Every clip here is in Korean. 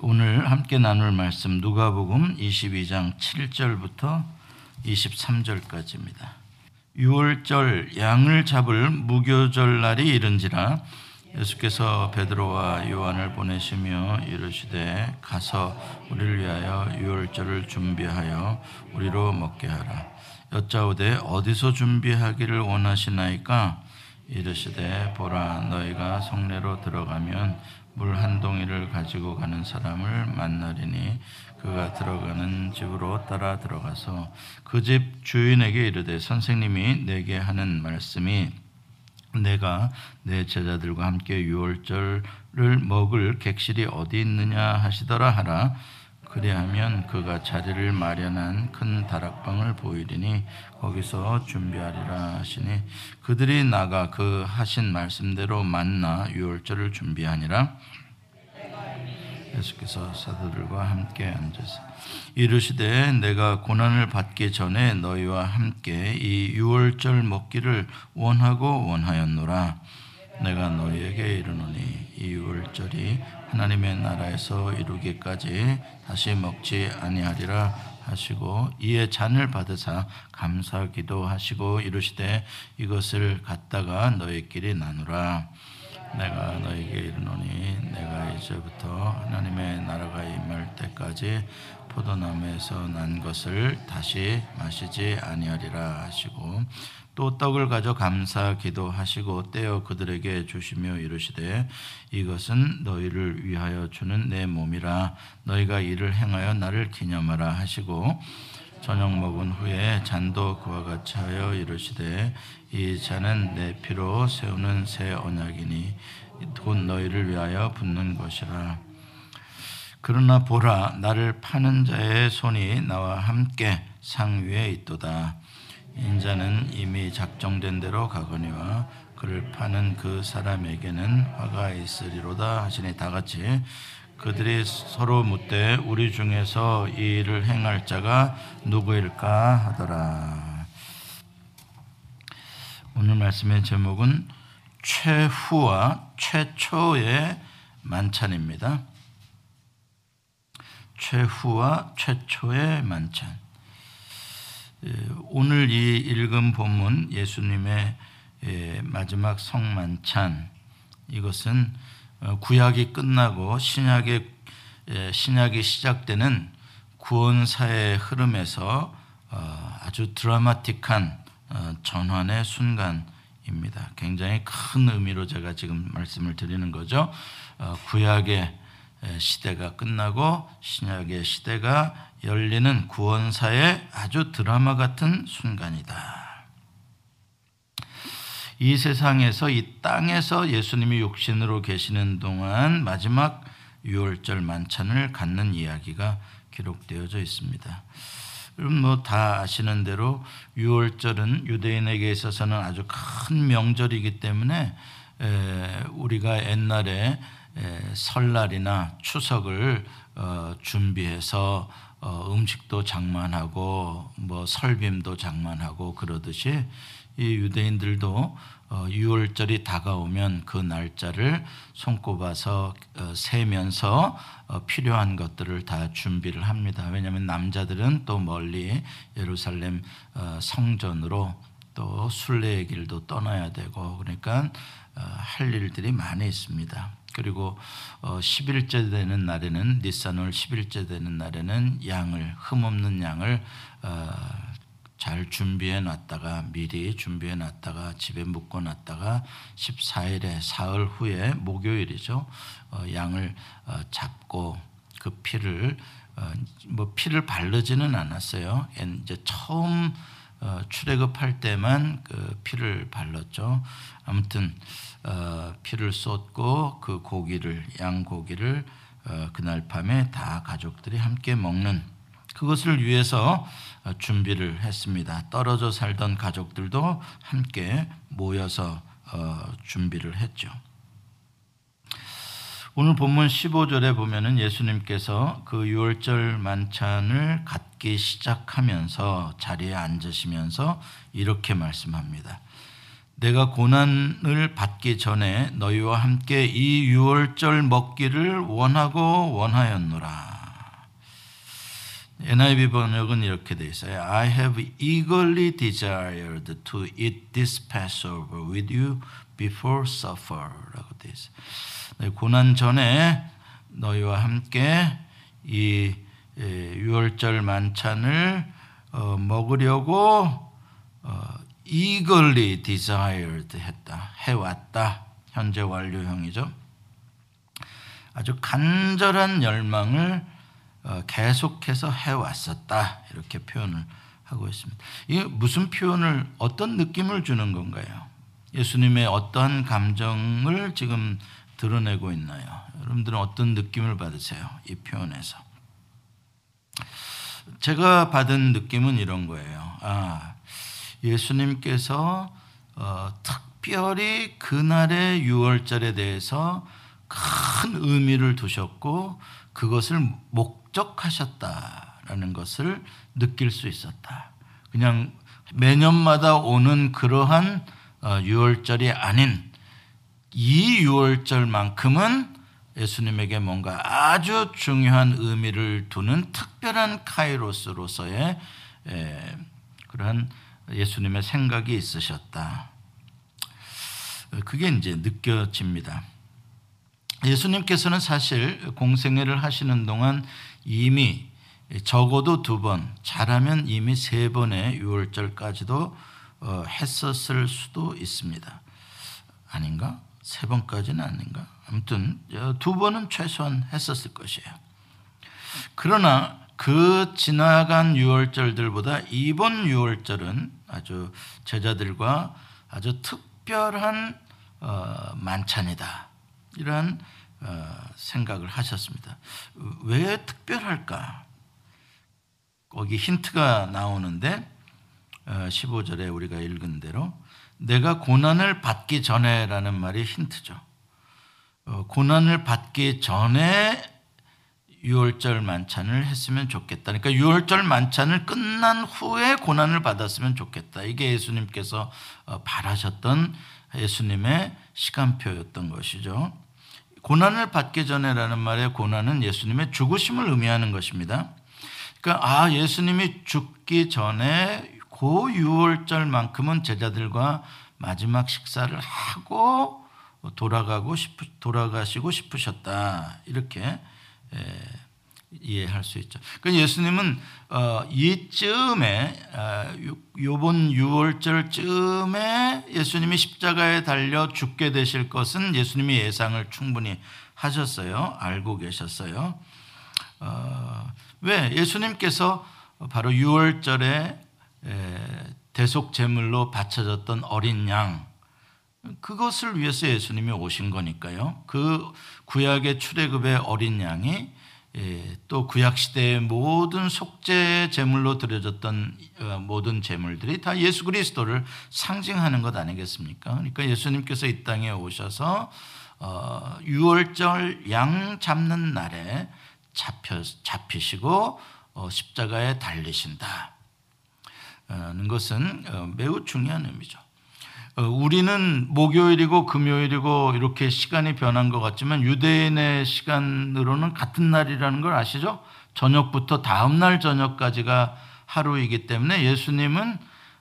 오늘 함께 나눌 말씀 누가복음 22장 7절부터 23절까지입니다. 6월절 양을 잡을 무교절 날이 이른지라 예수께서 베드로와 요한을 보내시며 이르시되 가서 우리를 위하여 유월절을 준비하여 우리로 먹게 하라. 여짜오되 어디서 준비하기를 원하시나이까 이르시되 보라 너희가 성내로 들어가면 물 한 동이를 가지고 가는 사람을 만나리니 그가 들어가는 집으로 따라 들어가서 그 집 주인에게 이르되 선생님이 내게 하는 말씀이 내가 내 제자들과 함께 유월절을 먹을 객실이 어디 있느냐 하시더라 하라 그리하면 그가 자리를 마련한 큰 다락방을 보이리니 거기서 준비하리라 하시니 그들이 나가 그 하신 말씀대로 만나 유월절을 준비하니라. 예수께서 사도들과 함께 앉으사 이르시되 내가 고난을 받기 전에 너희와 함께 이 유월절 먹기를 원하고 원하였노라. 내가 너희에게 이르노니 이 유월절이 하나님의 나라에서 이루기까지 다시 먹지 아니하리라 하시고 이에 잔을 받으사 감사 기도 하시고 이르시되 이것을 갖다가 너희끼리 나누라. 내가 너에게 이르노니 내가 이제부터 하나님의 나라가 임할 때까지 포도나무에서 난 것을 다시 마시지 아니하리라 하시고 또 떡을 가져 감사 기도하시고 떼어 그들에게 주시며 이르시되 이것은 너희를 위하여 주는 내 몸이라. 너희가 이를 행하여 나를 기념하라 하시고 저녁 먹은 후에 잔도 그와 같이 하여 이르시되 이 잔은 내 피로 세우는 새 언약이니 곧 너희를 위하여 붓는 것이라 그러나 보라 나를 파는 자의 손이 나와 함께 상 위에 있도다 인자는 이미 작정된 대로 가거니와 그를 파는 그 사람에게는 화가 있으리로다 하시니 다 같이 그들이 서로 묻되 우리 중에서 이 일을 행할 자가 누구일까 하더라. 오늘 말씀의 제목은 최후와 최초의 만찬입니다. 최후와 최초의 만찬. 예, 오늘 이 읽은 본문 예수님의 예, 마지막 성만찬 이것은 어, 구약이 끝나고 신약의 예, 신약이 시작되는 구원사의 흐름에서 어, 아주 드라마틱한 어, 전환의 순간입니다. 굉장히 큰 의미로 제가 지금 말씀을 드리는 거죠. 구약의 시대가 끝나고 신약의 시대가 열리는 구원사의 아주 드라마 같은 순간이다. 이 세상에서 이 땅에서 예수님이 육신으로 계시는 동안 마지막 유월절 만찬을 갖는 이야기가 기록되어져 있습니다. 여러분 뭐 다 아시는 대로 유월절은 유대인에게 있어서는 아주 큰 명절이기 때문에 우리가 옛날에 설날이나 추석을 어, 준비해서 어, 음식도 장만하고 뭐 설빔도 장만하고 그러듯이 이 유대인들도 어, 유월절이 다가오면 그 날짜를 손꼽아서 어, 세면서 어, 필요한 것들을 다 준비를 합니다. 왜냐하면 남자들은 또 멀리 예루살렘 성전으로 또 순례의 길도 떠나야 되고 그러니까 할 일들이 많이 있습니다. 그리고 10일째 되는 날에는 니산월 10일째 되는 날에는 양을 흠없는 양을 잘 준비해 놨다가 미리 준비해 놨다가 집에 묶어 놨다가 14일에 사흘 후에 목요일이죠. 어, 양을 어, 잡고 그 피를 어, 뭐 피를 바르지는 않았어요. 이제 처음 어, 출애굽할 때만 그 피를 발랐죠. 아무튼 어, 피를 쏟고 그 고기를 양 고기를 어, 그날 밤에 다 가족들이 함께 먹는 그것을 위해서 준비를 했습니다. 떨어져 살던 가족들도 함께 모여서 어, 준비를 했죠. 오늘 본문 15절에 보면은 예수님께서 그 유월절 만찬을 갖기 시작하면서 자리에 앉으시면서 이렇게 말씀합니다. 내가 고난을 받기 전에 너희와 함께 이 유월절 먹기를 원하고 원하였노라. NIV 번역은 이렇게 돼 있어요. I have eagerly desired to eat this Passover with you before supper라고 돼 있어요. 고난 전에 너희와 함께 이 유월절 만찬을 어, 먹으려고 어, eagerly desired 했다. 해왔다. 현재 완료형이죠. 아주 간절한 열망을 어, 계속해서 해왔었다. 이렇게 표현을 하고 있습니다. 이게 무슨 표현을 어떤 느낌을 주는 건가요? 예수님의 어떠한 감정을 지금 드러내고 있나요? 여러분들은 어떤 느낌을 받으세요? 이 표현에서. 제가 받은 느낌은 이런 거예요. 아, 예수님께서 어, 특별히 그날의 유월절에 대해서 큰 의미를 두셨고 그것을 목적하셨다라는 것을 느낄 수 있었다. 그냥 매년마다 오는 그러한 어, 유월절이 아닌 이 유월절만큼은 예수님에게 뭔가 아주 중요한 의미를 두는 특별한 카이로스로서의 그러한 예수님의 생각이 있으셨다. 그게 이제 느껴집니다. 예수님께서는 사실 공생애를 하시는 동안 이미 적어도 두 번, 잘하면 이미 세 번의 유월절까지도 어, 했었을 수도 있습니다. 아닌가? 세 번까지는 아닌가? 아무튼 두 번은 최소한 했었을 것이에요. 그러나 그 지나간 유월절들보다 이번 유월절은 아주 제자들과 아주 특별한 어, 만찬이다. 이러한 어, 생각을 하셨습니다. 왜 특별할까? 거기 힌트가 나오는데 어, 15절에 우리가 읽은 대로 내가 고난을 받기 전에라는 말이 힌트죠. 어, 고난을 받기 전에 유월절 만찬을 했으면 좋겠다. 그러니까 유월절 만찬을 끝난 후에 고난을 받았으면 좋겠다. 이게 예수님께서 어, 바라셨던 예수님의 시간표였던 것이죠. 고난을 받기 전에라는 말의 고난은 예수님의 죽으심을 의미하는 것입니다. 그러니까 아 예수님이 죽기 전에 그 유월절만큼은 제자들과 마지막 식사를 하고 돌아가고 싶 돌아가시고 싶으셨다 이렇게 예, 이해할 수 있죠. 그 예수님은 어, 이쯤에 어, 요번 6월절쯤에 예수님이 십자가에 달려 죽게 되실 것은 예수님이 예상을 충분히 하셨어요. 알고 계셨어요. 어, 왜 예수님께서 바로 6월절에 대속 제물로 바쳐졌던 어린 양 그것을 위해서 예수님이 오신 거니까요. 그 구약의 출애굽의 어린 양이 예, 또 구약 시대의 모든 속죄 제물로 드려졌던 어, 모든 제물들이 다 예수 그리스도를 상징하는 것 아니겠습니까? 그러니까 예수님께서 이 땅에 오셔서 어, 유월절 양 잡는 날에 잡혀 잡히시고 어, 십자가에 달리신다는 것은 매우 중요한 의미죠. 어, 우리는 목요일이고 금요일이고 이렇게 시간이 변한 것 같지만 유대인의 시간으로는 같은 날이라는 걸 아시죠? 저녁부터 다음 날 저녁까지가 하루이기 때문에 예수님은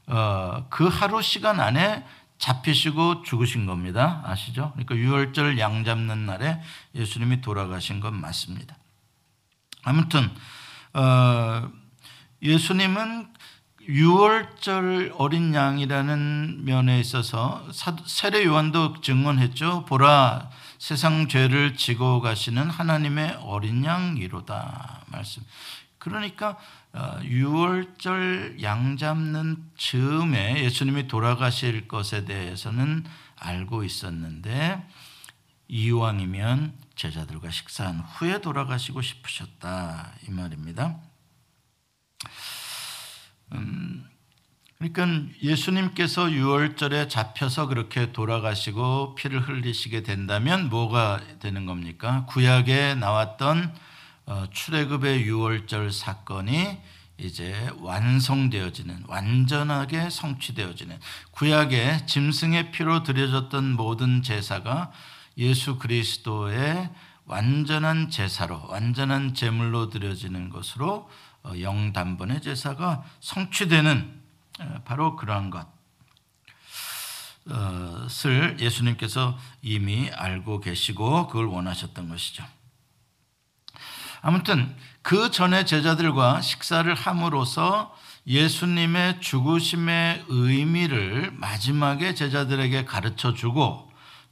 어, 그 하루 시간 안에 잡히시고 죽으신 겁니다. 아시죠? 그러니까 유월절 양 잡는 날에 예수님이 돌아가신 건 맞습니다. 아무튼 어, 예수님은 6월절 어린 양이라는 면에 있어서 세례 요한도 증언했죠. 보라 세상 죄를 지고 가시는 하나님의 어린 양이로다 말씀. 그러니까 6월절 어, 양 잡는 즈음에 예수님이 돌아가실 것에 대해서는 알고 있었는데 이왕이면 제자들과 식사한 후에 돌아가시고 싶으셨다 이 말입니다. 음, 그러니까 예수님께서 유월절에 잡혀서 그렇게 돌아가시고 피를 흘리시게 된다면 뭐가 되는 겁니까? 구약에 나왔던 어, 출애굽의 유월절 사건이 이제 완성되어지는 완전하게 성취되어지는 구약의 짐승의 피로 드려졌던 모든 제사가 예수 그리스도의 완전한 제사로 완전한 제물로 드려지는 것으로 어, 영단번의 제사가 성취되는 어, 바로 그러한 것을 예수님께서 이미 알고 계시고 그걸 원하셨던 것이죠. 아무튼 그 전에 제자들과 식사를 함으로써 예수님의 죽으심의 의미를 마지막에 제자들에게 가르쳐 주고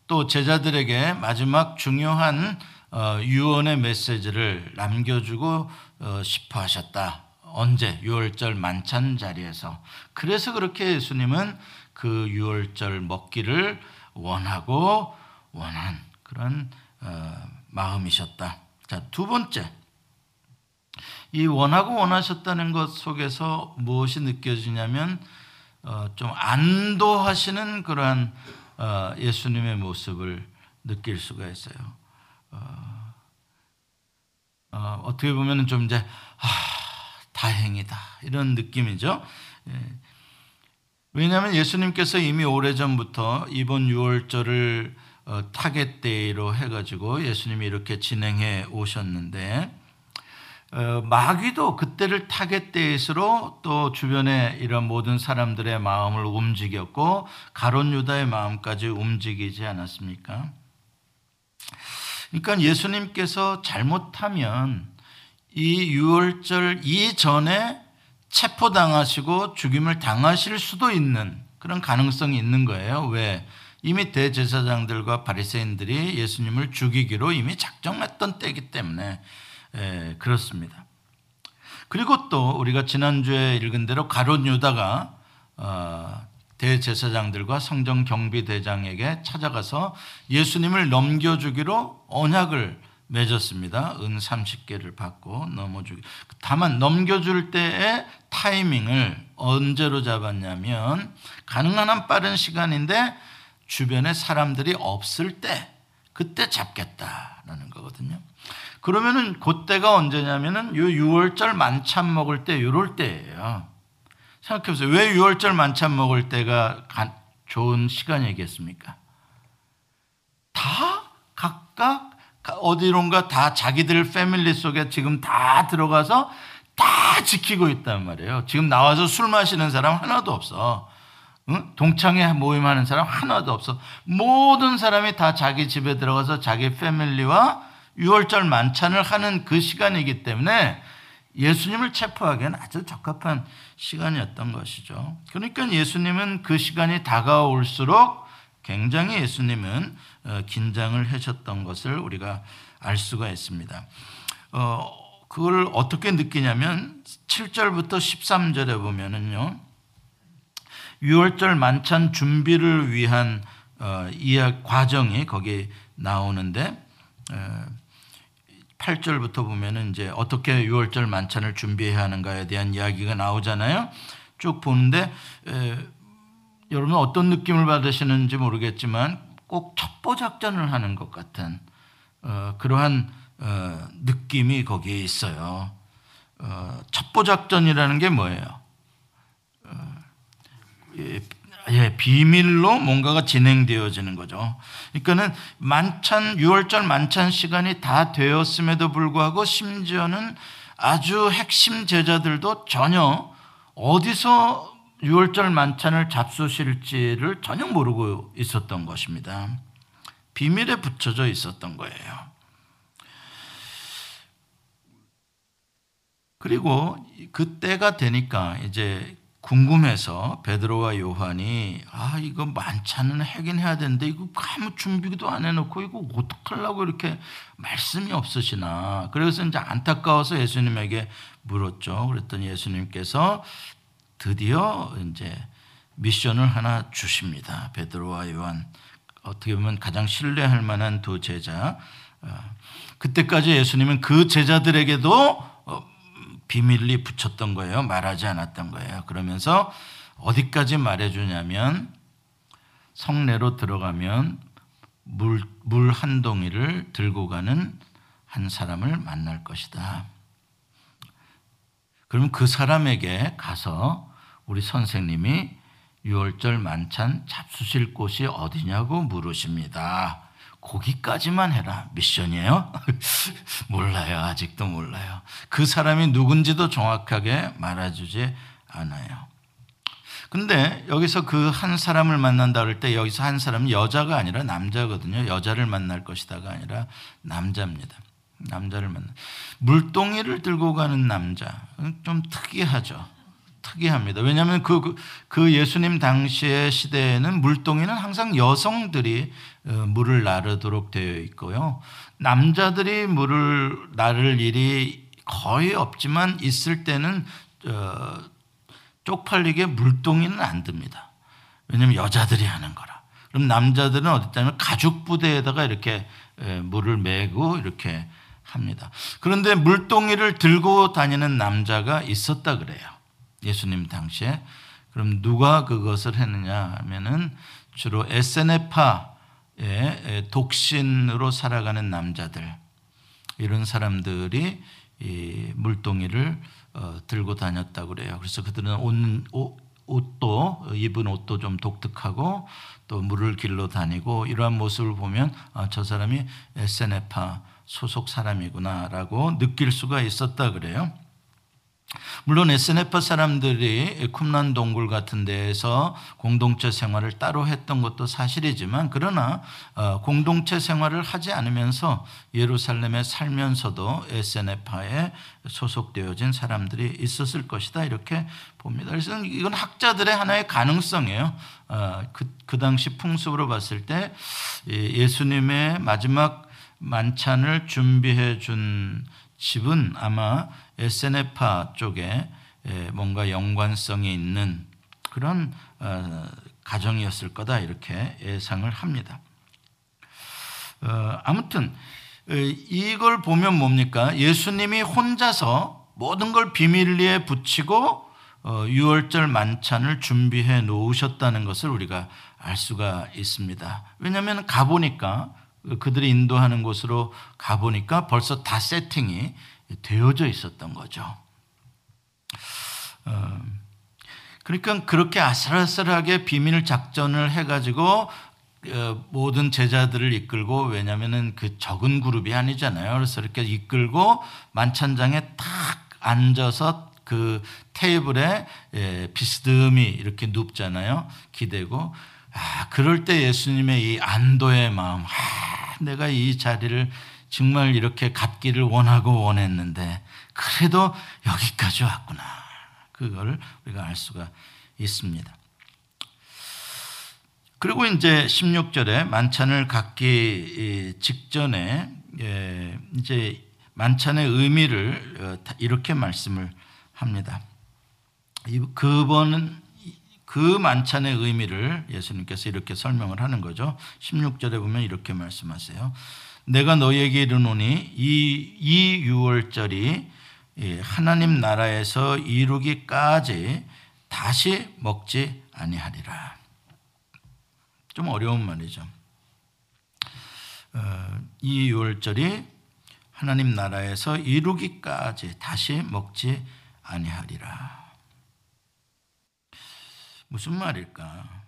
또 제자들에게 마지막 중요한 어, 유언의 메시지를 남겨주고 어, 싶어 하셨다. 언제? 유월절 만찬 자리에서. 그래서 그렇게 예수님은 그 유월절 먹기를 원하고 원한 그런 어, 마음이셨다. 자, 두 번째. 이 원하고 원하셨다는 것 속에서 무엇이 느껴지냐면 좀 안도하시는 그러한 예수님의 모습을 느낄 수가 있어요. 어, 어떻게 보면 좀 이제 아, 다행이다 이런 느낌이죠. 예. 왜냐하면 예수님께서 이미 오래 전부터 이번 유월절을 어, target day로 해가지고 예수님이 이렇게 진행해 오셨는데 어, 마귀도 그때를 target day로 또 주변의 이런 모든 사람들의 마음을 움직였고 가룟 유다의 마음까지 움직이지 않았습니까? 그러니까 예수님께서 잘못하면 이 유월절 이전에 체포당하시고 죽임을 당하실 수도 있는 그런 가능성이 있는 거예요. 왜? 이미 대제사장들과 바리새인들이 예수님을 죽이기로 이미 작정했던 때이기 때문에 예, 그렇습니다. 그리고 또 우리가 지난주에 읽은 대로 가론 유다가 어, 대제사장들과 성전 경비대장에게 찾아가서 예수님을 넘겨주기로 언약을 맺었습니다. 은 30개를 받고 넘어주기. 다만 넘겨줄 때의 타이밍을 언제로 잡았냐면 가능한 한 빠른 시간인데 주변에 사람들이 없을 때 그때 잡겠다라는 거거든요. 그러면은 그때가 언제냐면은 요 6월절 만찬 먹을 때 요럴 때예요. 생각해 보세요. 왜 6월절 만찬 먹을 때가 좋은 시간이겠습니까? 다 각각 어디론가 다 자기들 패밀리 속에 지금 다 들어가서 다 지키고 있단 말이에요. 지금 나와서 술 마시는 사람 하나도 없어. 응? 동창회 모임하는 사람 하나도 없어. 모든 사람이 다 자기 집에 들어가서 자기 패밀리와 6월절 만찬을 하는 그 시간이기 때문에 예수님을 체포하기에는 아주 적합한 시간이었던 것이죠. 그러니까 예수님은 그 시간이 다가올수록 굉장히 예수님은 어, 긴장을 하셨던 것을 우리가 알 수가 있습니다. 어, 그걸 어떻게 느끼냐면 7절부터 13절에 보면은요. 6월절 만찬 준비를 위한 어, 이야 과정이 거기 나오는데 8절부터 보면은 이제 어떻게 6월절 만찬을 준비해야 하는가에 대한 이야기가 나오잖아요. 쭉 보는데 에, 여러분 어떤 느낌을 받으시는지 모르겠지만 꼭 첩보 작전을 하는 것 같은 어, 그러한 어, 느낌이 거기에 있어요. 어, 첩보 작전이라는 게 뭐예요? 어, 예, 예, 비밀로 뭔가가 진행되어지는 거죠. 그러니까는 만찬 6월절 만찬 시간이 다 되었음에도 불구하고 심지어는 아주 핵심 제자들도 전혀 어디서 6월절 만찬을 잡수실지를 전혀 모르고 있었던 것입니다. 비밀에 붙여져 있었던 거예요. 그리고 그때가 되니까 이제 궁금해서 베드로와 요한이 아 이거 만찬은 하긴 해야 되는데 이거 아무 준비도 안 해놓고 이거 어떡하려고 이렇게 말씀이 없으시나? 그래서 이제 안타까워서 예수님에게 물었죠. 그랬더니 예수님께서 드디어 이제 미션을 하나 주십니다. 베드로와 요한. 어떻게 보면 가장 신뢰할 만한 두 제자. 어, 그때까지 예수님은 그 제자들에게도 비밀리 붙였던 거예요. 말하지 않았던 거예요. 그러면서 어디까지 말해주냐면 성내로 들어가면 물, 물 한 동이를 들고 가는 한 사람을 만날 것이다. 그러면 그 사람에게 가서 우리 선생님이 유월절 만찬 잡수실 곳이 어디냐고 물으십니다. 거기까지만 해라. 미션이에요? 몰라요. 아직도 몰라요. 그 사람이 누군지도 정확하게 말해주지 않아요. 근데 여기서 그 한 사람을 만난다 그럴 때 여기서 한 사람은 여자가 아니라 남자거든요. 여자를 만날 것이다가 아니라 남자입니다. 남자를 만나. 물동이를 들고 가는 남자. 좀 특이하죠. 특이합니다. 왜냐하면 그, 그, 그 예수님 당시의 시대에는 물동이는 항상 여성들이 어, 물을 나르도록 되어 있고요. 남자들이 물을 나를 일이 거의 없지만 있을 때는 어, 쪽팔리게 물동이는 안 듭니다. 왜냐하면 여자들이 하는 거라. 그럼 남자들은 어디냐면 가죽 부대에다가 이렇게 물을 메고 이렇게 합니다. 그런데 물동이를 들고 다니는 남자가 있었다 그래요. 예수님 당시에. 그럼 누가 그것을 했느냐 하면은 주로 에세네파 의 독신으로 살아가는 남자들 이런 사람들이 이 물동이를 어, 들고 다녔다고 그래요. 그래서 그들은 옷, 옷도 입은 옷도 좀 독특하고 또 물을 길러 다니고 이러한 모습을 보면 아, 저 사람이 에세네파 소속 사람이구나라고 느낄 수가 있었다 그래요. 물론 SNF 사람들이 쿰란 동굴 같은 데에서 공동체 생활을 따로 했던 것도 사실이지만 그러나 어, 공동체 생활을 하지 않으면서 예루살렘에 살면서도 SNF에 소속되어진 사람들이 있었을 것이다 이렇게 봅니다. 그래서 이건 학자들의 하나의 가능성이에요. 어, 그, 그 당시 풍습으로 봤을 때 예수님의 마지막 만찬을 준비해 준 집은 아마 에세네파 쪽에 뭔가 연관성이 있는 그런 어, 가정이었을 거다 이렇게 예상을 합니다. 어, 아무튼 어, 이걸 보면 뭡니까? 예수님이 혼자서 모든 걸 비밀리에 붙이고 유월절 만찬을 준비해 놓으셨다는 것을 우리가 알 수가 있습니다. 왜냐하면 가보니까 그들이 인도하는 곳으로 가보니까 벌써 다 세팅이 되어져 있었던 거죠. 어, 그러니까 그렇게 아슬아슬하게 비밀 작전을 해가지고 어, 모든 제자들을 이끌고 왜냐하면은 그 적은 그룹이 아니잖아요. 그래서 이렇게 이끌고 만찬장에 탁 앉아서 그 테이블에 예, 비스듬히 이렇게 눕잖아요. 기대고 아, 그럴 때 예수님의 이 안도의 마음, 아, 내가 이 자리를 정말 이렇게 갖기를 원하고 원했는데 그래도 여기까지 왔구나. 그걸 우리가 알 수가 있습니다. 그리고 이제 16절에 만찬을 갖기 직전에 예, 이제 만찬의 의미를 어, 이렇게 말씀을 합니다. 그번은 그 만찬의 의미를 예수님께서 이렇게 설명을 하는 거죠. 16절에 보면 이렇게 말씀하세요. 내가 너에게 이르노니 이, 이 유월절이 하나님 나라에서 이루기까지 다시 먹지 아니하리라. 좀 어려운 말이죠. 어, 이 유월절이 하나님 나라에서 이루기까지 다시 먹지 아니하리라. 무슨 말일까?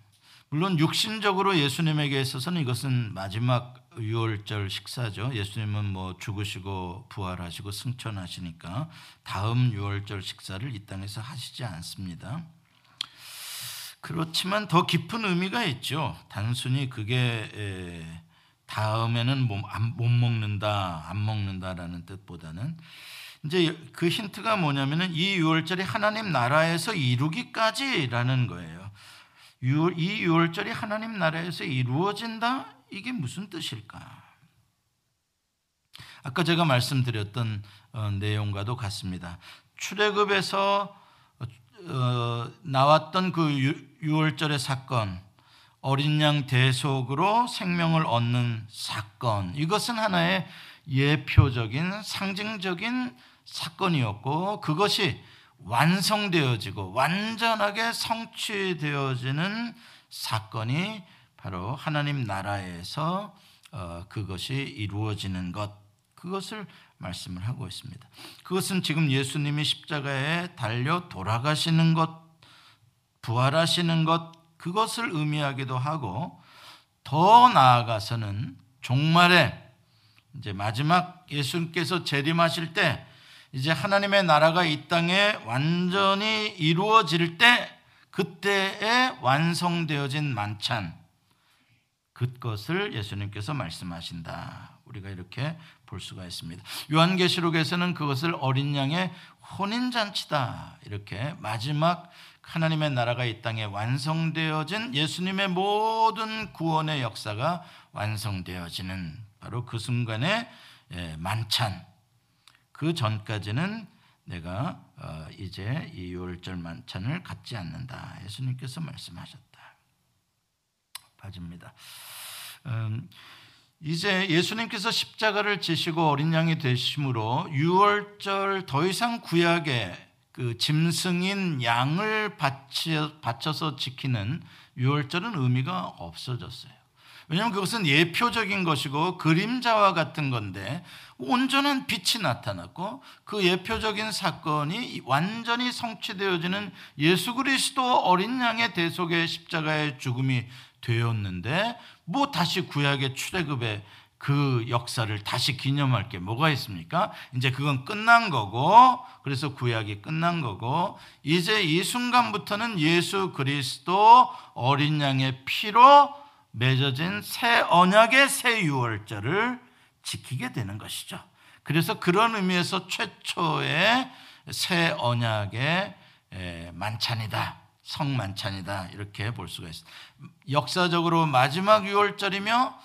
물론 육신적으로 예수님에게 있어서는 이것은 마지막 유월절 식사죠. 예수님은 뭐 죽으시고 부활하시고 승천하시니까 다음 유월절 식사를 이 땅에서 하시지 않습니다. 그렇지만 더 깊은 의미가 있죠. 단순히 그게 다음에는 못 먹는다, 안 먹는다라는 뜻보다는 이제 그 힌트가 뭐냐면은 이 유월절이 하나님 나라에서 이루기까지라는 거예요. 이 유월절이 하나님 나라에서 이루어진다 이게 무슨 뜻일까? 아까 제가 말씀드렸던 어, 내용과도 같습니다. 출애굽에서 어, 나왔던 그 유월절의 사건, 어린 양 대속으로 생명을 얻는 사건, 이것은 하나의 예표적인 상징적인 사건이었고 그것이 완성되어지고 완전하게 성취되어지는 사건이 바로 하나님 나라에서 어, 그것이 이루어지는 것 그것을 말씀을 하고 있습니다. 그것은 지금 예수님이 십자가에 달려 돌아가시는 것, 부활하시는 것, 그것을 의미하기도 하고 더 나아가서는 종말에 이제 마지막 예수님께서 재림하실 때 이제 하나님의 나라가 이 땅에 완전히 이루어질 때 그때에 완성되어진 만찬 그것을 예수님께서 말씀하신다. 우리가 이렇게 볼 수가 있습니다. 요한계시록에서는 그것을 어린 양의 혼인 잔치다. 이렇게 마지막 하나님의 나라가 이 땅에 완성되어진 예수님의 모든 구원의 역사가 완성되어지는 바로 그 순간의 예, 만찬. 그 전까지는 내가 어, 이제 이 유월절 만찬을 갖지 않는다. 예수님께서 말씀하셨다. 빠집니다. 음, 이제 예수님께서 십자가를 지시고 어린 양이 되심으로 유월절 더 이상 구약에 그 짐승인 양을 바쳐서 지키는 유월절은 의미가 없어졌어요. 왜냐하면 그것은 예표적인 것이고 그림자와 같은 건데 온전한 빛이 나타났고 그 예표적인 사건이 완전히 성취되어지는 예수 그리스도 어린 양의 대속의 십자가의 죽음이 되었는데 뭐 다시 구약의 출애굽의 그 역사를 다시 기념할 게 뭐가 있습니까? 이제 그건 끝난 거고 그래서 구약이 끝난 거고 이제 이 순간부터는 예수 그리스도 어린 양의 피로 맺어진 새 언약의 새 유월절을 지키게 되는 것이죠. 그래서 그런 의미에서 최초의 새 언약의 만찬이다. 성만찬이다. 이렇게 볼 수가 있습니다. 역사적으로 마지막 유월절이며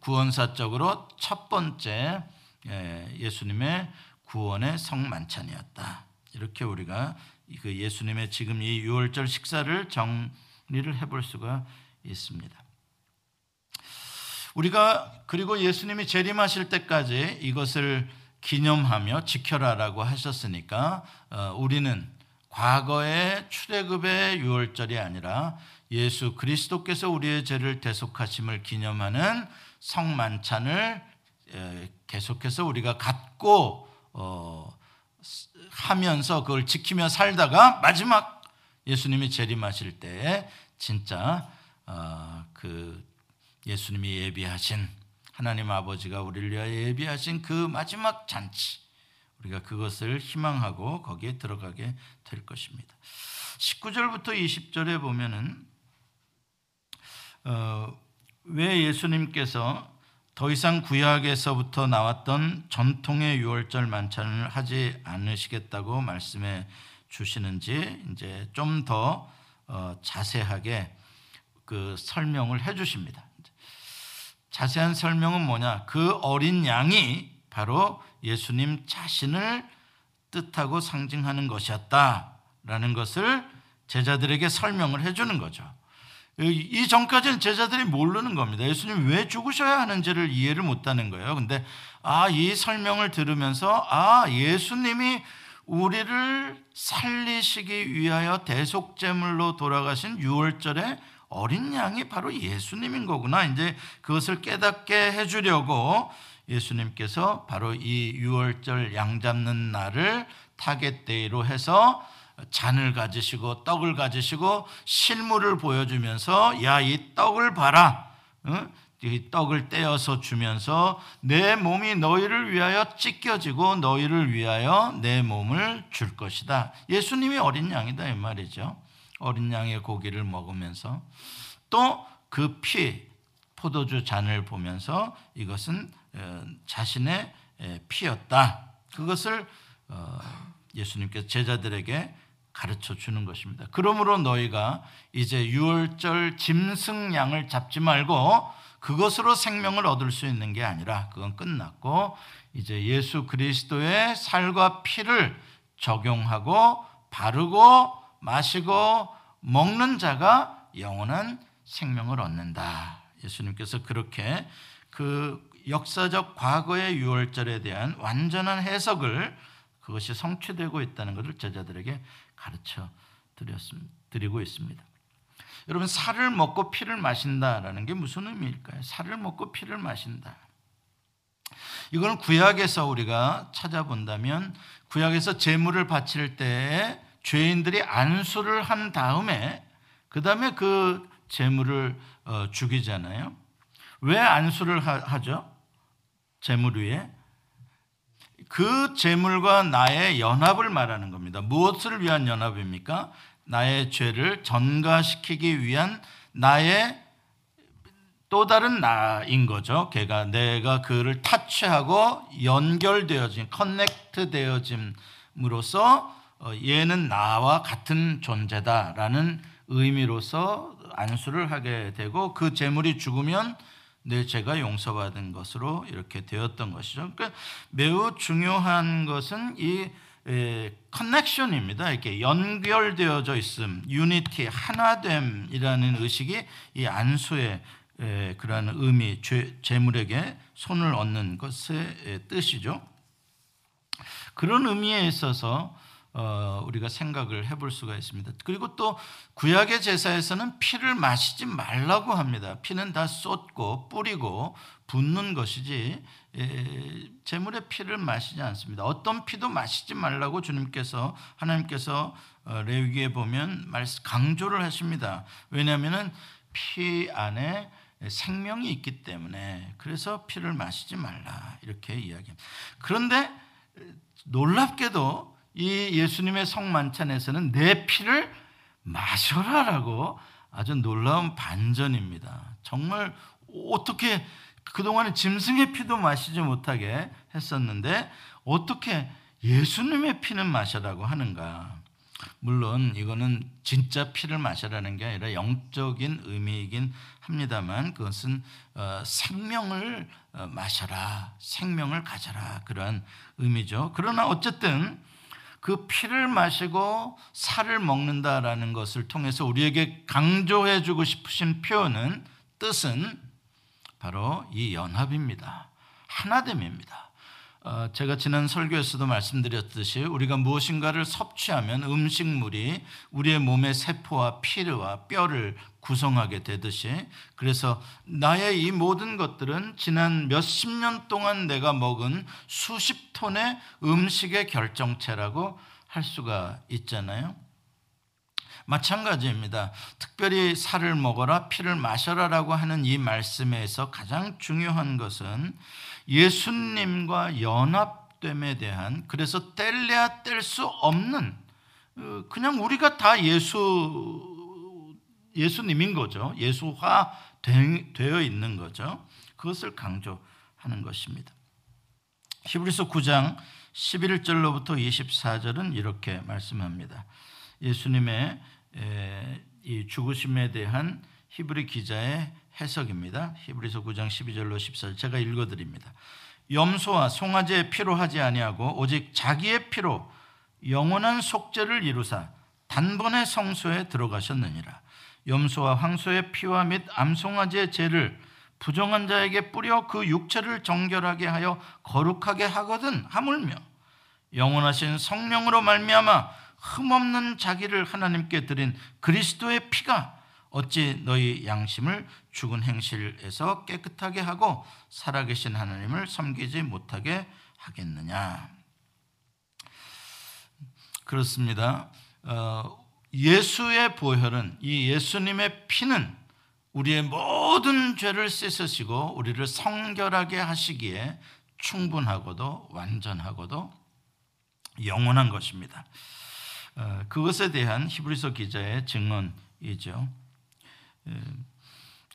구원사적으로 첫 번째 예수님의 구원의 성만찬이었다. 이렇게 우리가 그 예수님의 지금 이 유월절 식사를 정리를 해볼 수가 있습니다. 우리가 그리고 예수님이 재림하실 때까지 이것을 기념하며 지켜라라고 하셨으니까 어, 우리는 과거의 출애굽의 유월절이 아니라 예수 그리스도께서 우리의 죄를 대속하심을 기념하는 성만찬을 계속해서 우리가 갖고 어, 하면서 그걸 지키며 살다가 마지막 예수님이 재림하실 때 진짜 어, 그 예수님이 예비하신 하나님 아버지가 우리를 위하여 예비하신 그 마지막 잔치 우리가 그것을 희망하고 거기에 들어가게 될 것입니다. 19절부터 20절에 보면은 어, 왜 예수님께서 더 이상 구약에서부터 나왔던 전통의 유월절 만찬을 하지 않으시겠다고 말씀해 주시는지 이제 좀더 어, 자세하게 그 설명을 해 주십니다. 자세한 설명은 뭐냐? 그 어린 양이 바로 예수님 자신을 뜻하고 상징하는 것이었다라는 것을 제자들에게 설명을 해주는 거죠. 이 전까지는 제자들이 모르는 겁니다. 예수님 왜 죽으셔야 하는지를 이해를 못하는 거예요. 근데 아, 이 설명을 들으면서 아, 예수님이 우리를 살리시기 위하여 대속제물로 돌아가신 유월절에 어린 양이 바로 예수님인 거구나. 이제 그것을 깨닫게 해주려고 예수님께서 바로 이 유월절 양 잡는 날을 target day로 해서 잔을 가지시고 떡을 가지시고 실물을 보여주면서 야 이 떡을 봐라. 이 떡을 떼어서 주면서 내 몸이 너희를 위하여 찢겨지고 너희를 위하여 내 몸을 줄 것이다. 예수님이 어린 양이다 이 말이죠. 어린 양의 고기를 먹으면서 또 그 피, 포도주 잔을 보면서 이것은 어, 자신의 피였다. 그것을 어, 예수님께서 제자들에게 가르쳐 주는 것입니다. 그러므로 너희가 이제 유월절 짐승 양을 잡지 말고 그것으로 생명을 얻을 수 있는 게 아니라 그건 끝났고 이제 예수 그리스도의 살과 피를 적용하고 바르고 마시고 먹는 자가 영원한 생명을 얻는다. 예수님께서 그렇게 그 역사적 과거의 유월절에 대한 완전한 해석을 그것이 성취되고 있다는 것을 제자들에게 가르쳐 드리고 있습니다. 여러분 살을 먹고 피를 마신다라는 게 무슨 의미일까요? 살을 먹고 피를 마신다. 이거는 구약에서 우리가 찾아본다면 구약에서 제물을 바칠 때에 죄인들이 안수를 한 다음에 그 다음에 그 제물을 어, 죽이잖아요. 왜 안수를 하죠? 제물 위에 그 제물과 나의 연합을 말하는 겁니다. 무엇을 위한 연합입니까? 나의 죄를 전가시키기 위한 나의 또 다른 나인 거죠. 걔가 내가 그를 타치하고 연결되어진 커넥트 되어짐으로써 어, 얘는 나와 같은 존재다라는 의미로서 안수를 하게 되고 그 재물이 죽으면 내 죄가 용서받은 것으로 이렇게 되었던 것이죠. 그러니까 매우 중요한 것은 이 커넥션입니다. 이렇게 연결되어져 있음, 유니티, 하나됨이라는 의식이 이 안수의 그러한 의미, 재물에게 손을 얻는 것의 뜻이죠. 그런 의미에 있어서 어, 우리가 생각을 해볼 수가 있습니다. 그리고 또 구약의 제사에서는 피를 마시지 말라고 합니다. 피는 다 쏟고 뿌리고 붓는 것이지 제물의 피를 마시지 않습니다. 어떤 피도 마시지 말라고 주님께서 하나님께서 어, 레위기에 보면 강조를 하십니다. 왜냐하면은 피 안에 생명이 있기 때문에 그래서 피를 마시지 말라 이렇게 이야기합니다. 그런데 놀랍게도 이 예수님의 성만찬에서는 내 피를 마셔라라고 아주 놀라운 반전입니다. 정말 어떻게 그동안에 짐승의 피도 마시지 못하게 했었는데 어떻게 예수님의 피는 마셔라고 하는가? 물론 이거는 진짜 피를 마셔라는 게 아니라 영적인 의미이긴 합니다만 그것은 어, 생명을 어, 마셔라, 생명을 가져라 그런 의미죠. 그러나 어쨌든 그 피를 마시고 살을 먹는다라는 것을 통해서 우리에게 강조해 주고 싶으신 표현은 뜻은 바로 이 연합입니다. 하나됨입니다. 어, 제가 지난 설교에서도 말씀드렸듯이 우리가 무엇인가를 섭취하면 음식물이 우리의 몸의 세포와 피와 뼈를 구성하게 되듯이 그래서 나의 이 모든 것들은 지난 몇십 년 동안 내가 먹은 수십 톤의 음식의 결정체라고 할 수가 있잖아요. 마찬가지입니다. 특별히 살을 먹어라 피를 마셔라라고 하는 이 말씀에서 가장 중요한 것은 예수님과 연합됨에 대한 그래서 뗄래야 뗄 수 없는 어, 그냥 우리가 다 예수 예수님인 거죠. 예수화 되어 있는 거죠. 그것을 강조하는 것입니다. 히브리서 9장 11절로부터 24절은 이렇게 말씀합니다. 예수님의 이 죽으심에 대한 히브리 기자의 해석입니다. 히브리서 9장 12절로 14절 제가 읽어 드립니다. 염소와 송아지의 피로 하지 아니하고 오직 자기의 피로 영원한 속죄를 이루사 단번에 성소에 들어가셨느니라. 염소와 황소의 피와 및 암송아지의 죄를 부정한 자에게 뿌려 그 육체를 정결하게 하여 거룩하게 하거든 하물며 영원하신 성령으로 말미암아 흠없는 자기를 하나님께 드린 그리스도의 피가 어찌 너희 양심을 죽은 행실에서 깨끗하게 하고 살아계신 하나님을 섬기지 못하게 하겠느냐? 그렇습니다. 어, 예수의 보혈은 이 예수님의 피는 우리의 모든 죄를 씻으시고 우리를 성결하게 하시기에 충분하고도 완전하고도 영원한 것입니다. 어, 그것에 대한 히브리서 기자의 증언이죠.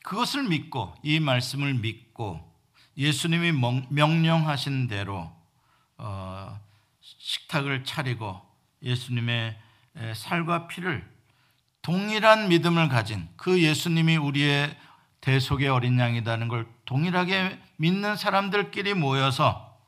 그것을 믿고 이 말씀을 믿고 예수님이 명령하신 대로 어, 식탁을 차리고 예수님의 살과 피를 동일한 믿음을 가진 그 예수님이 우리의 대속의 어린 양이라는 걸 동일하게 믿는 사람들끼리 모여서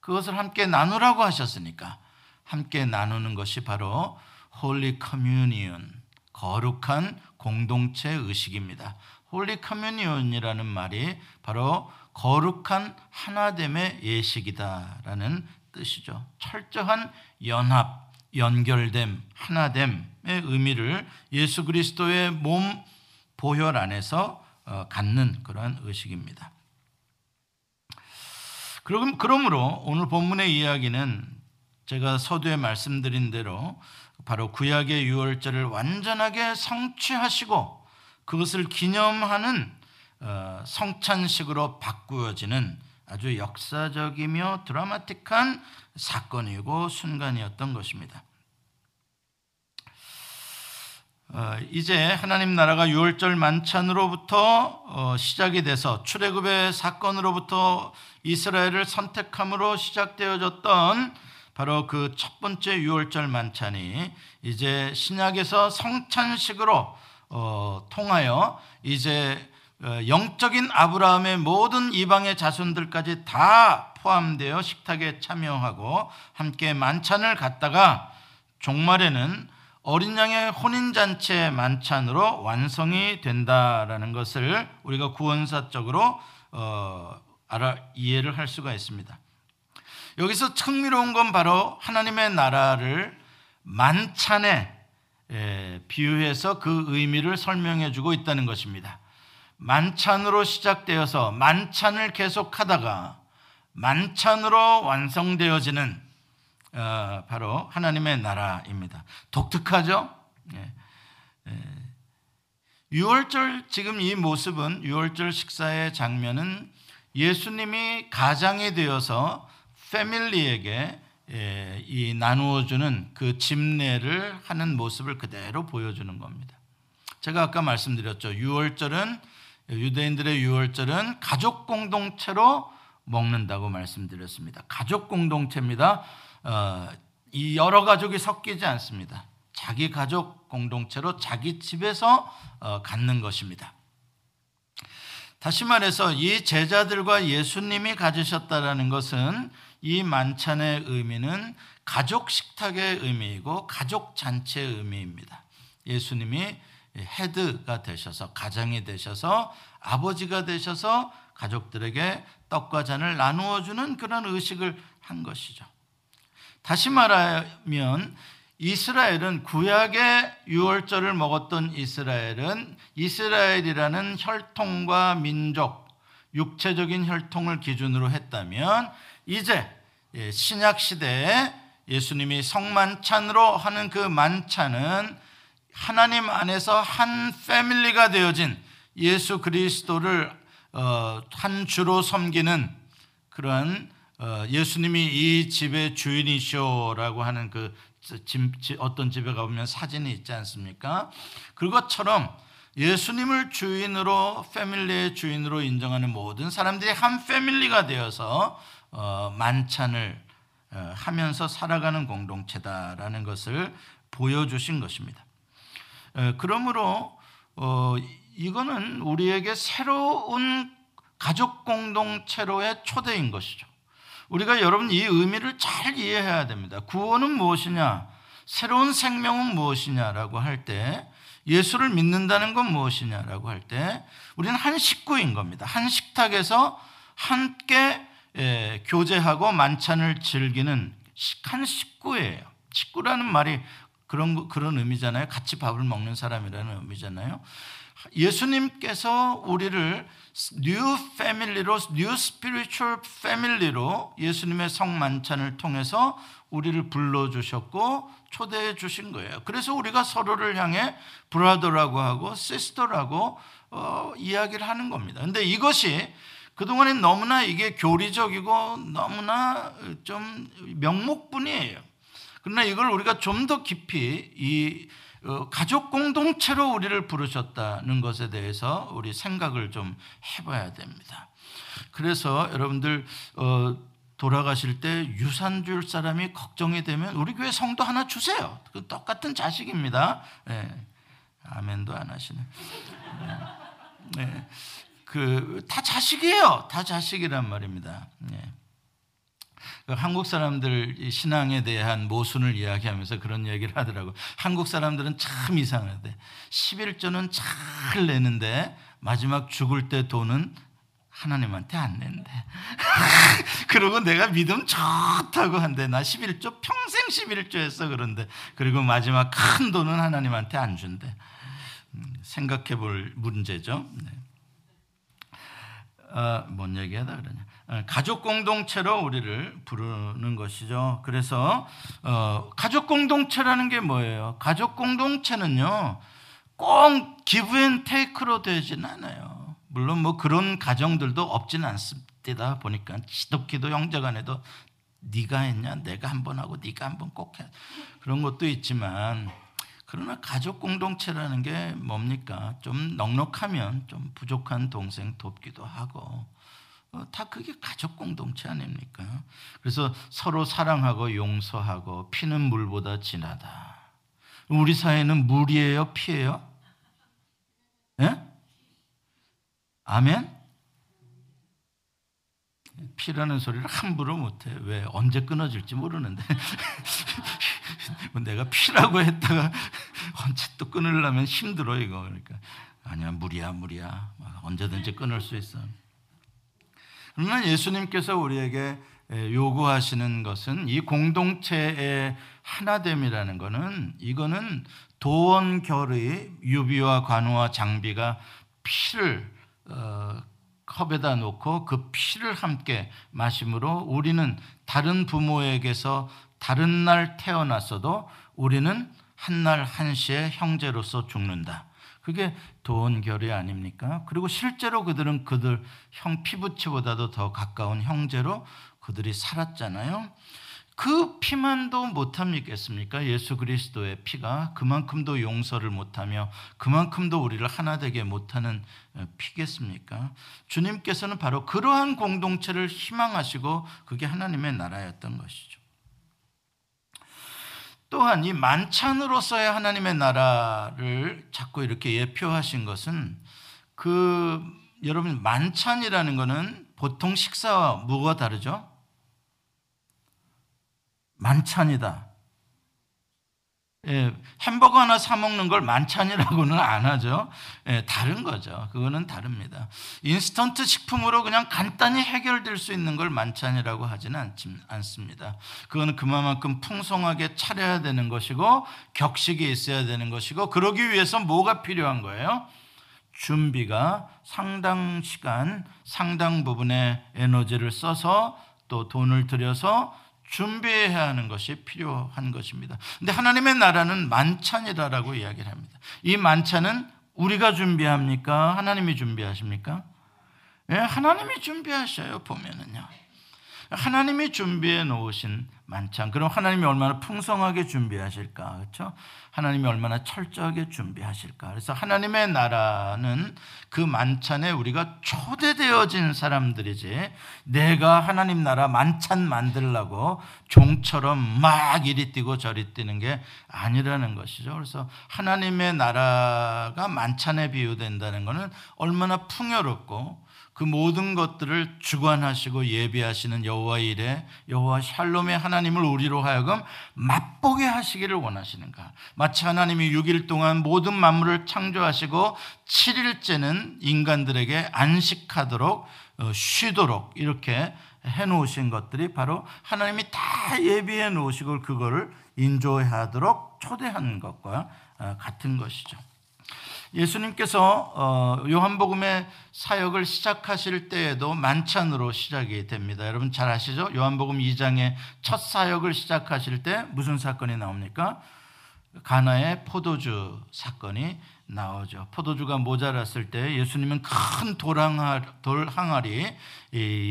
그것을 함께 나누라고 하셨으니까 함께 나누는 것이 바로 Holy Communion 거룩한 공동체 의식입니다. Holy Communion이라는 말이 바로 거룩한 하나됨의 예식이다라는 뜻이죠. 철저한 연합, 연결됨, 하나됨의 의미를 예수 그리스도의 몸 보혈 안에서 어, 갖는 그러한 의식입니다. 그럼 그러므로 오늘 본문의 이야기는 제가 서두에 말씀드린 대로 바로 구약의 유월절을 완전하게 성취하시고 그것을 기념하는 어, 성찬식으로 바꾸어지는 아주 역사적이며 드라마틱한 사건이고 순간이었던 것입니다. 어, 이제 하나님 나라가 유월절 만찬으로부터 어, 시작이 돼서 출애굽의 사건으로부터 이스라엘을 선택함으로 시작되어졌던 바로 그 첫 번째 유월절 만찬이 이제 신약에서 성찬식으로 어, 통하여 이제 영적인 아브라함의 모든 이방의 자손들까지 다 포함되어 식탁에 참여하고 함께 만찬을 갖다가 종말에는 어린 양의 혼인 잔치 만찬으로 완성이 된다라는 것을 우리가 구원사적으로 어, 알아 이해를 할 수가 있습니다. 여기서 흥미로운 건 바로 하나님의 나라를 만찬에 에, 비유해서 그 의미를 설명해 주고 있다는 것입니다. 만찬으로 시작되어서 만찬을 계속하다가 만찬으로 완성되어지는 어, 바로 하나님의 나라입니다. 독특하죠? 예. 예. 6월절 지금 이 모습은 6월절 식사의 장면은 예수님이 가장이 되어서 패밀리에게 예, 이 나누어 주는 그 집례를 하는 모습을 그대로 보여주는 겁니다. 제가 아까 말씀드렸죠. 6월절은 유대인들의 6월절은 가족 공동체로 먹는다고 말씀드렸습니다. 가족 공동체입니다. 어, 이 여러 가족이 섞이지 않습니다. 자기 가족 공동체로 자기 집에서 어, 갖는 것입니다. 다시 말해서 이 제자들과 예수님이 가지셨다라는 것은 이 만찬의 의미는 가족 식탁의 의미이고 가족 잔치의 의미입니다. 예수님이 헤드가 되셔서 가장이 되셔서 아버지가 되셔서 가족들에게 떡과 잔을 나누어 주는 그런 의식을 한 것이죠. 다시 말하면 이스라엘은 구약의 유월절을 먹었던 이스라엘은 이스라엘이라는 혈통과 민족, 육체적인 혈통을 기준으로 했다면 이제 예, 신약 시대에 예수님이 성만찬으로 하는 그 만찬은 하나님 안에서 한 패밀리가 되어진 예수 그리스도를 어, 한 주로 섬기는 그런 어, 예수님이 이 집의 주인이시오라고 하는 그 어떤 집에 가보면 사진이 있지 않습니까? 그것처럼 예수님을 주인으로 패밀리의 주인으로 인정하는 모든 사람들이 한 패밀리가 되어서 어, 만찬을 하면서 살아가는 공동체다라는 것을 보여주신 것입니다. 그러므로 이거는 우리에게 새로운 가족 공동체로의 초대인 것이죠. 우리가 여러분 이 의미를 잘 이해해야 됩니다. 구원은 무엇이냐? 새로운 생명은 무엇이냐라고 할 때, 예수를 믿는다는 건 무엇이냐라고 할 때, 우리는 한 식구인 겁니다. 한 식탁에서 함께 예, 교제하고 만찬을 즐기는 한 식구예요. 식구라는 말이 그런 그런 의미잖아요. 같이 밥을 먹는 사람이라는 의미잖아요. 예수님께서 우리를 new family로 new spiritual family로 예수님의 성만찬을 통해서 우리를 불러 주셨고 초대해 주신 거예요. 그래서 우리가 서로를 향해 brother라고 하고 sister라고 어, 이야기를 하는 겁니다. 근데 이것이 그동안에 너무나 이게 교리적이고 너무나 좀 명목뿐이에요. 그러나 이걸 우리가 좀 더 깊이 이 어, 가족 공동체로 우리를 부르셨다는 것에 대해서 우리 생각을 좀 해봐야 됩니다. 그래서 여러분들 어, 돌아가실 때 유산 줄 사람이 걱정이 되면 우리 교회 성도 하나 주세요. 그 똑같은 자식입니다. 네. 아멘도 안 하시네. 네. 네. 그다 자식이에요. 다 자식이란 말입니다. 네. 그 한국 사람들 신앙에 대한 모순을 이야기하면서 그런 얘기를 하더라고. 한국 사람들은 참 이상하대. 11조는 잘 내는데 마지막 죽을 때 돈은 하나님한테 안 낸대. 그리고 내가 믿음 좋다고 한대. 나 11조 평생 11조 했어 그런데. 그리고 마지막 큰 돈은 하나님한테 안 준대. 음, 생각해 볼 문제죠. 네. 어, 뭔 얘기하다 그러냐. 어, 가족 공동체로 우리를 부르는 것이죠. 그래서 어, 가족 공동체라는 게 뭐예요? 가족 공동체는요, 꼭 기브앤 테이크로 되진 않아요. 물론 뭐 그런 가정들도 없진 않습니다. 보니까 지독기도 형제간에도 네가 했냐, 내가 한 번 하고 네가 한 번 꼭 해. 그런 것도 있지만 그러나 가족 공동체라는 게 뭡니까? 좀 넉넉하면 좀 부족한 동생 돕기도 하고 어, 다 그게 가족 공동체 아닙니까? 그래서 서로 사랑하고 용서하고 피는 물보다 진하다. 우리 사회는 물이에요, 피예요? 예? 아멘? 피라는 소리를 함부로 못해. 왜? 언제 끊어질지 모르는데. 내가 피라고 했다가 언제 또 끊으려면 힘들어, 이거. 그러니까. 아니야, 물이야, 물이야. 언제든지 끊을 수 있어. 그러나 예수님께서 우리에게 요구하시는 것은 이 공동체의 하나됨이라는 것은 이거는 도원결의 유비와 관우와 장비가 피를 어, 컵에다 놓고 그 피를 함께 마심으로 우리는 다른 부모에게서 다른 날 태어났어도 우리는 한날 한시에 형제로서 죽는다. 그게 도원결이 아닙니까? 그리고 실제로 그들은 그들 형 피부치보다도 더 가까운 형제로 그들이 살았잖아요. 그 피만도 못함이겠습니까? 예수 그리스도의 피가 그만큼도 용서를 못하며 그만큼도 우리를 하나 되게 못하는 어, 피겠습니까? 주님께서는 바로 그러한 공동체를 희망하시고 그게 하나님의 나라였던 것이죠. 또한 이 만찬으로서의 하나님의 나라를 자꾸 이렇게 예표하신 것은 그 여러분 만찬이라는 것은 보통 식사와 뭐가 다르죠? 만찬이다. 예, 햄버거 하나 사 먹는 걸 만찬이라고는 안 하죠. 예, 다른 거죠. 그거는 다릅니다. 인스턴트 식품으로 그냥 간단히 해결될 수 있는 걸 만찬이라고 하지는 않습니다. 그거는 그만큼 풍성하게 차려야 되는 것이고 격식이 있어야 되는 것이고 그러기 위해서 뭐가 필요한 거예요? 준비가 상당 시간, 상당 부분의 에너지를 써서 또 돈을 들여서 준비해야 하는 것이 필요한 것입니다. 근데 하나님의 나라는 만찬이다라고 이야기를 합니다. 이 만찬은 우리가 준비합니까? 하나님이 준비하십니까? 예, 하나님이 준비하셔요, 보면은요. 하나님이 준비해 놓으신 만찬. 그럼 하나님이 얼마나 풍성하게 준비하실까? 그렇죠? 하나님이 얼마나 철저하게 준비하실까? 그래서 하나님의 나라는 그 만찬에 우리가 초대되어진 사람들이지 내가 하나님 나라 만찬 만들라고 종처럼 막 이리 뛰고 저리 뛰는 게 아니라는 것이죠. 그래서 하나님의 나라가 만찬에 비유된다는 것은 얼마나 풍요롭고 그 모든 것들을 주관하시고 예비하시는 여호와 일에 여호와 샬롬의 하나님을 우리로 하여금 맛보게 하시기를 원하시는가? 마치 하나님이 6일 동안 모든 만물을 창조하시고 7일째는 인간들에게 안식하도록 어, 쉬도록 이렇게 해 놓으신 것들이 바로 하나님이 다 예비해 놓으시고 그거를 인조하도록 초대한 것과 어, 같은 것이죠. 예수님께서 어, 요한복음의 사역을 시작하실 때에도 만찬으로 시작이 됩니다. 여러분 잘 아시죠? 요한복음 2장의 첫 사역을 시작하실 때 무슨 사건이 나옵니까? 가나의 포도주 사건이 나오죠. 포도주가 모자랐을 때 예수님은 큰 돌항아리, 돌항아리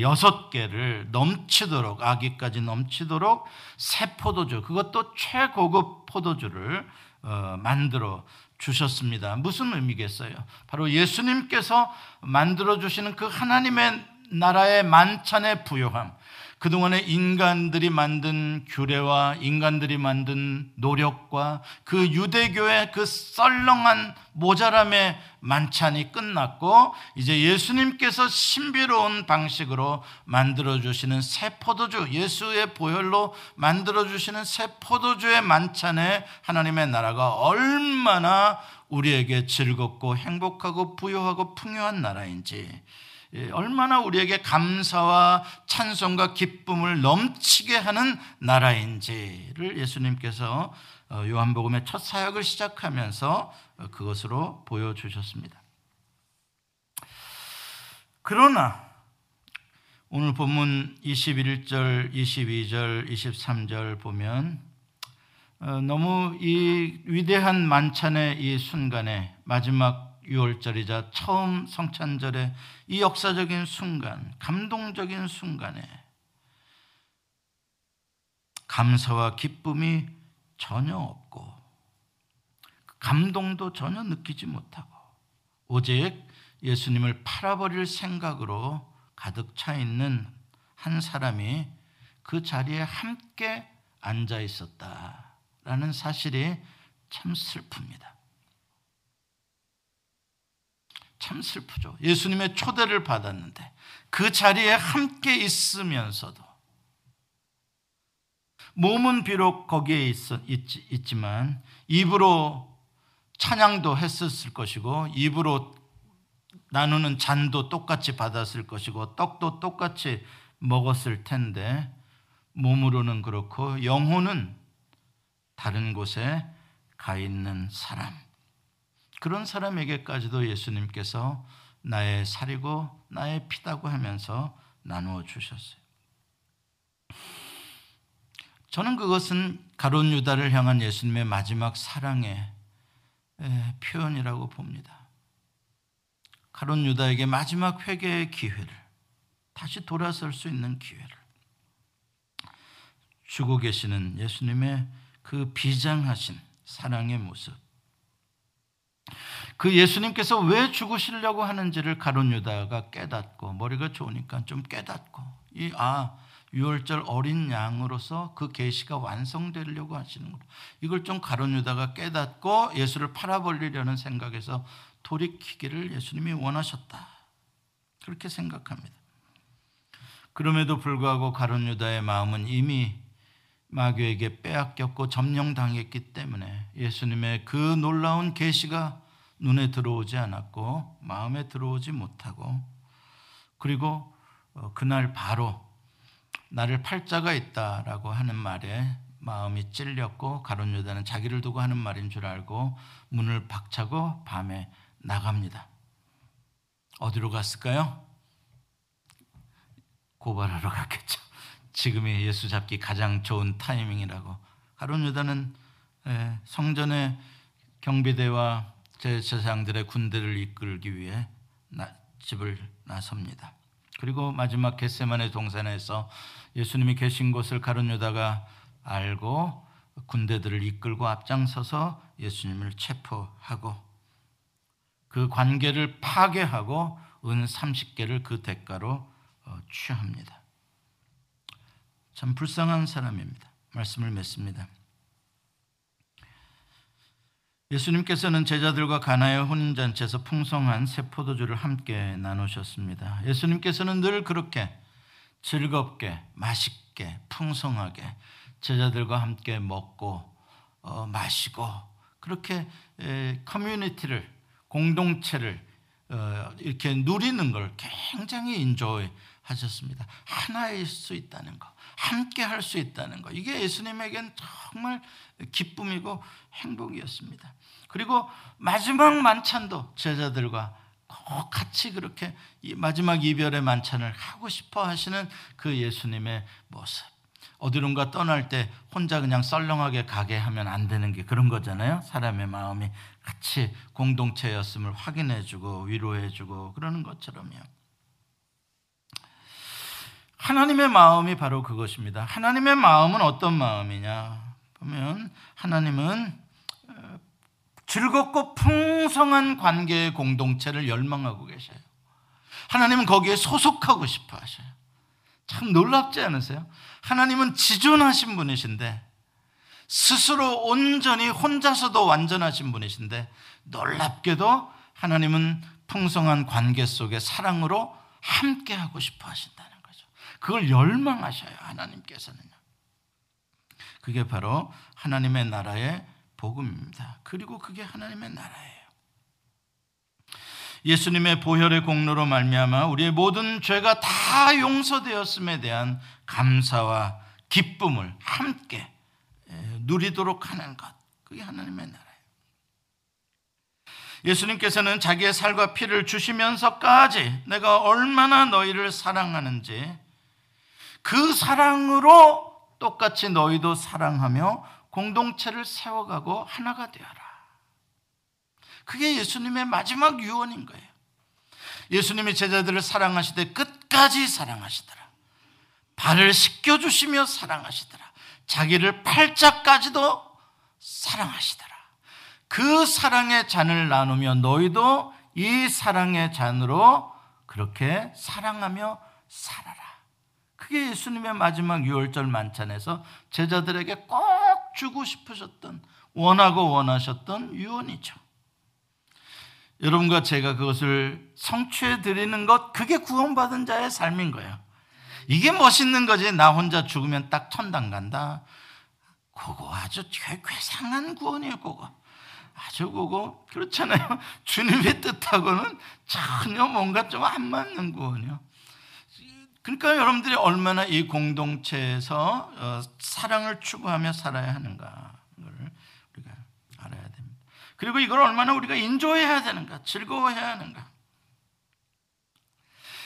여섯 개를 넘치도록 아기까지 넘치도록 새 포도주 그것도 최고급 포도주를 어, 만들어 주셨습니다. 무슨 의미겠어요? 바로 예수님께서 만들어 주시는 그 하나님의 나라의 만찬의 부요함. 그동안에 인간들이 만든 규례와 인간들이 만든 노력과 그 유대교의 그 썰렁한 모자람의 만찬이 끝났고 이제 예수님께서 신비로운 방식으로 만들어 주시는 새 포도주 예수의 보혈로 만들어 주시는 새 포도주의 만찬에 하나님의 나라가 얼마나 우리에게 즐겁고 행복하고 부유하고 풍요한 나라인지 예, 얼마나 우리에게 감사와 찬송과 기쁨을 넘치게 하는 나라인지를 예수님께서 어, 요한복음의 첫 사역을 시작하면서 어, 그것으로 보여주셨습니다. 그러나 오늘 본문 21절, 22절, 23절 보면 어, 너무 이 위대한 만찬의 이 순간에 마지막 6월절이자 처음 성찬절의 이 역사적인 순간, 감동적인 순간에 감사와 기쁨이 전혀 없고 감동도 전혀 느끼지 못하고 오직 예수님을 팔아버릴 생각으로 가득 차 있는 한 사람이 그 자리에 함께 앉아 있었다라는 사실이 참 슬픕니다. 참 슬프죠. 예수님의 초대를 받았는데 그 자리에 함께 있으면서도 몸은 비록 거기에 있, 있, 지만 입으로 찬양도 했었을 것이고 입으로 나누는 잔도 똑같이 받았을 것이고 떡도 똑같이 먹었을 텐데 몸으로는 그렇고 영혼은 다른 곳에 가 있는 사람. 그런 사람에게까지도 예수님께서 나의 살이고 나의 피다고 하면서 나누어 주셨어요. 저는 그것은 가론 유다를 향한 예수님의 마지막 사랑의 표현이라고 봅니다. 가론 유다에게 마지막 회개의 기회를 다시 돌아설 수 있는 기회를 주고 계시는 예수님의 그 비장하신 사랑의 모습. 그 예수님께서 왜 죽으시려고 하는지를 가론 유다가 깨닫고 머리가 좋으니까 좀 깨닫고 이 아 유월절 어린 양으로서 그 계시가 완성되려고 하시는구나. 이걸 좀 가론 유다가 깨닫고 예수를 팔아버리려는 생각에서 돌이키기를 예수님이 원하셨다. 그렇게 생각합니다. 그럼에도 불구하고 가론 유다의 마음은 이미 마귀에게 빼앗겼고 점령당했기 때문에 예수님의 그 놀라운 계시가 눈에 들어오지 않았고 마음에 들어오지 못하고 그리고 어, 그날 바로 나를 팔자가 있다라고 하는 말에 마음이 찔렸고 가론 유다는 자기를 두고 하는 말인 줄 알고 문을 박차고 밤에 나갑니다. 어디로 갔을까요? 고발하러 갔겠죠. 지금이 예수 잡기 가장 좋은 타이밍이라고. 가론 유다는 예, 성전의 경비대와 제사장들의 군대를 이끌기 위해 집을 나섭니다. 그리고 마지막 겟세만의 동산에서 예수님이 계신 곳을 가론 유다가 알고 군대들을 이끌고 앞장서서 예수님을 체포하고 그 관계를 파괴하고 은 30개를 그 대가로 어, 취합니다. 참 불쌍한 사람입니다. 말씀을 맺습니다. 예수님께서는 제자들과 가나의 혼인잔치에서 풍성한 새 포도주를 함께 나누셨습니다. 예수님께서는 늘 그렇게 즐겁게, 맛있게, 풍성하게 제자들과 함께 먹고 어, 마시고 그렇게 에, 커뮤니티를 공동체를 어, 이렇게 누리는 걸 굉장히 인조해 하셨습니다. 하나일 수 있다는 거, 함께 할 수 있다는 거. 이게 예수님에겐 정말 기쁨이고 행복이었습니다. 그리고 마지막 만찬도 제자들과 꼭 같이 그렇게 마지막 이별의 만찬을 하고 싶어 하시는 그 예수님의 모습. 어디론가 떠날 때 혼자 그냥 썰렁하게 가게 하면 안 되는 게 그런 거잖아요. 사람의 마음이 같이 공동체였음을 확인해주고 위로해주고 그러는 것처럼요. 하나님의 마음이 바로 그것입니다. 하나님의 마음은 어떤 마음이냐 보면 하나님은 어, 즐겁고 풍성한 관계의 공동체를 열망하고 계셔요. 하나님은 거기에 소속하고 싶어 하셔요. 참 놀랍지 않으세요? 하나님은 지존하신 분이신데 스스로 온전히 혼자서도 완전하신 분이신데 놀랍게도 하나님은 풍성한 관계 속에 사랑으로 함께 하고 싶어 하신다는. 그걸 열망하셔요. 하나님께서는요. 그게 바로 하나님의 나라의 복음입니다. 그리고 그게 하나님의 나라예요. 예수님의 보혈의 공로로 말미암아 우리의 모든 죄가 다 용서되었음에 대한 감사와 기쁨을 함께 누리도록 하는 것. 그게 하나님의 나라예요. 예수님께서는 자기의 살과 피를 주시면서까지 내가 얼마나 너희를 사랑하는지 그 사랑으로 똑같이 너희도 사랑하며 공동체를 세워가고 하나가 되어라. 그게 예수님의 마지막 유언인 거예요. 예수님이 제자들을 사랑하시되 끝까지 사랑하시더라. 발을 씻겨주시며 사랑하시더라. 자기를 팔자까지도 사랑하시더라. 그 사랑의 잔을 나누며 너희도 이 사랑의 잔으로 그렇게 사랑하며 살아라. 그게 예수님의 마지막 유월절 만찬에서 제자들에게 꼭 주고 싶으셨던 원하고 원하셨던 유언이죠. 여러분과 제가 그것을 성취해 드리는 것 그게 구원받은 자의 삶인 거예요. 이게 멋있는 거지. 나 혼자 죽으면 딱 천당 간다. 그거 아주 괴상한 구원이에요, 그거. 아주 그거 그렇잖아요. 주님의 뜻하고는 전혀 뭔가 좀 안 맞는 구원이요. 그러니까 여러분들이 얼마나 이 공동체에서 어, 사랑을 추구하며 살아야 하는가 우리가 알아야 됩니다. 그리고 이걸 얼마나 우리가 인조해야 되는가, 즐거워해야 하는가.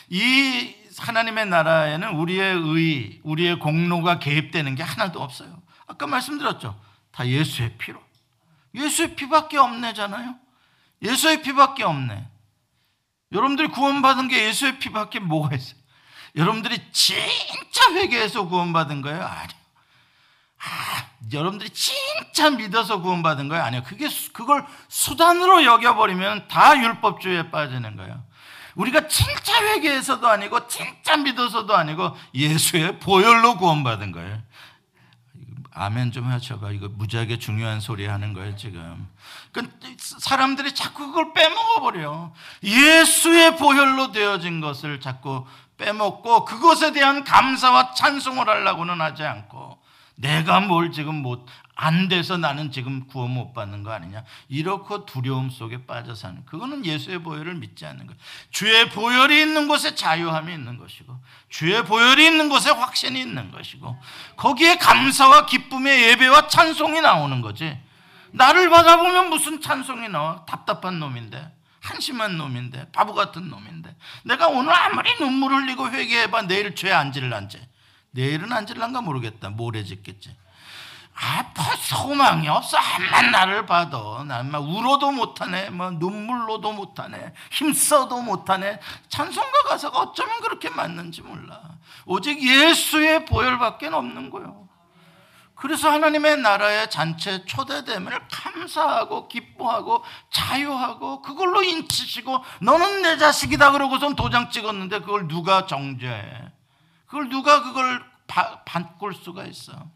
이 하나님의 나라에는 우리의 의, 우리의 공로가 개입되는 게 하나도 없어요. 아까 말씀드렸죠. 다 예수의 피로. 예수의 피밖에 없네잖아요. 예수의 피밖에 없네. 여러분들이 구원받은 게 예수의 피밖에 뭐가 있어요? 여러분들이 진짜 회개해서 구원받은 거예요? 아니요. 아, 여러분들이 진짜 믿어서 구원받은 거예요? 아니요. 그게, 그걸 수단으로 여겨버리면 다 율법주의에 빠지는 거예요. 우리가 진짜 회개해서도 아니고, 진짜 믿어서도 아니고, 예수의 보혈로 구원받은 거예요. 아멘 좀 하셔봐. 이거 무지하게 중요한 소리 하는 거예요, 지금. 그 사람들이 자꾸 그걸 빼먹어버려. 예수의 보혈로 되어진 것을 자꾸 빼먹고 그것에 대한 감사와 찬송을 하려고는 하지 않고 내가 뭘 지금 못, 안 돼서 나는 지금 구원 못 받는 거 아니냐. 이렇게 두려움 속에 빠져 사는. 그거는 예수의 보혈을 믿지 않는 거예요. 주의 보혈이 있는 곳에 자유함이 있는 것이고, 주의 보혈이 있는 곳에 확신이 있는 것이고, 거기에 감사와 기쁨의 예배와 찬송이 나오는 거지. 나를 받아보면 무슨 찬송이 나와? 답답한 놈인데. 한심한 놈인데, 바보 같은 놈인데. 내가 오늘 아무리 눈물 흘리고 회개해봐, 내일 죄 안 질란지. 내일은 안 질란가 모르겠다. 모레 짓겠지. 아, 뭐 소망이 없어. 한만 나를 봐도. 난막 울어도 못하네. 뭐 눈물로도 못하네. 힘써도 못하네. 찬송가 가사가 어쩌면 그렇게 맞는지 몰라. 오직 예수의 보혈밖에 없는 거예요. 그래서 하나님의 나라의 잔치 초대됨을 감사하고 기뻐하고 자유하고 그걸로 인치시고 너는 내 자식이다 그러고선 도장 찍었는데 그걸 누가 정죄해? 그걸 누가 그걸 바, 바꿀 수가 있어?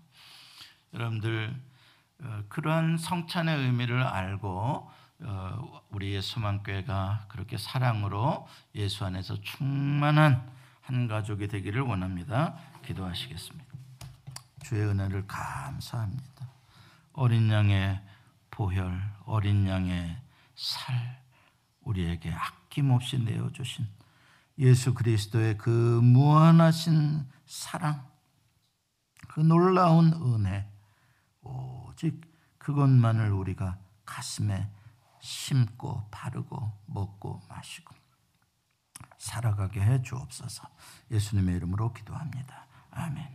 여러분들 어, 그러한 성찬의 의미를 알고 어, 우리의 수만교회가 그렇게 사랑으로 예수 안에서 충만한 한 가족이 되기를 원합니다. 기도하시겠습니다. 주의 은혜를 감사합니다. 어린 양의 보혈, 어린 양의 살, 우리에게 아낌없이 내어주신 예수 그리스도의 그 무한하신 사랑, 그 놀라운 은혜, 오직 그것만을 우리가 가슴에 심고 바르고 먹고 마시고 살아가게 해 주옵소서. 예수님의 이름으로 기도합니다. 아멘.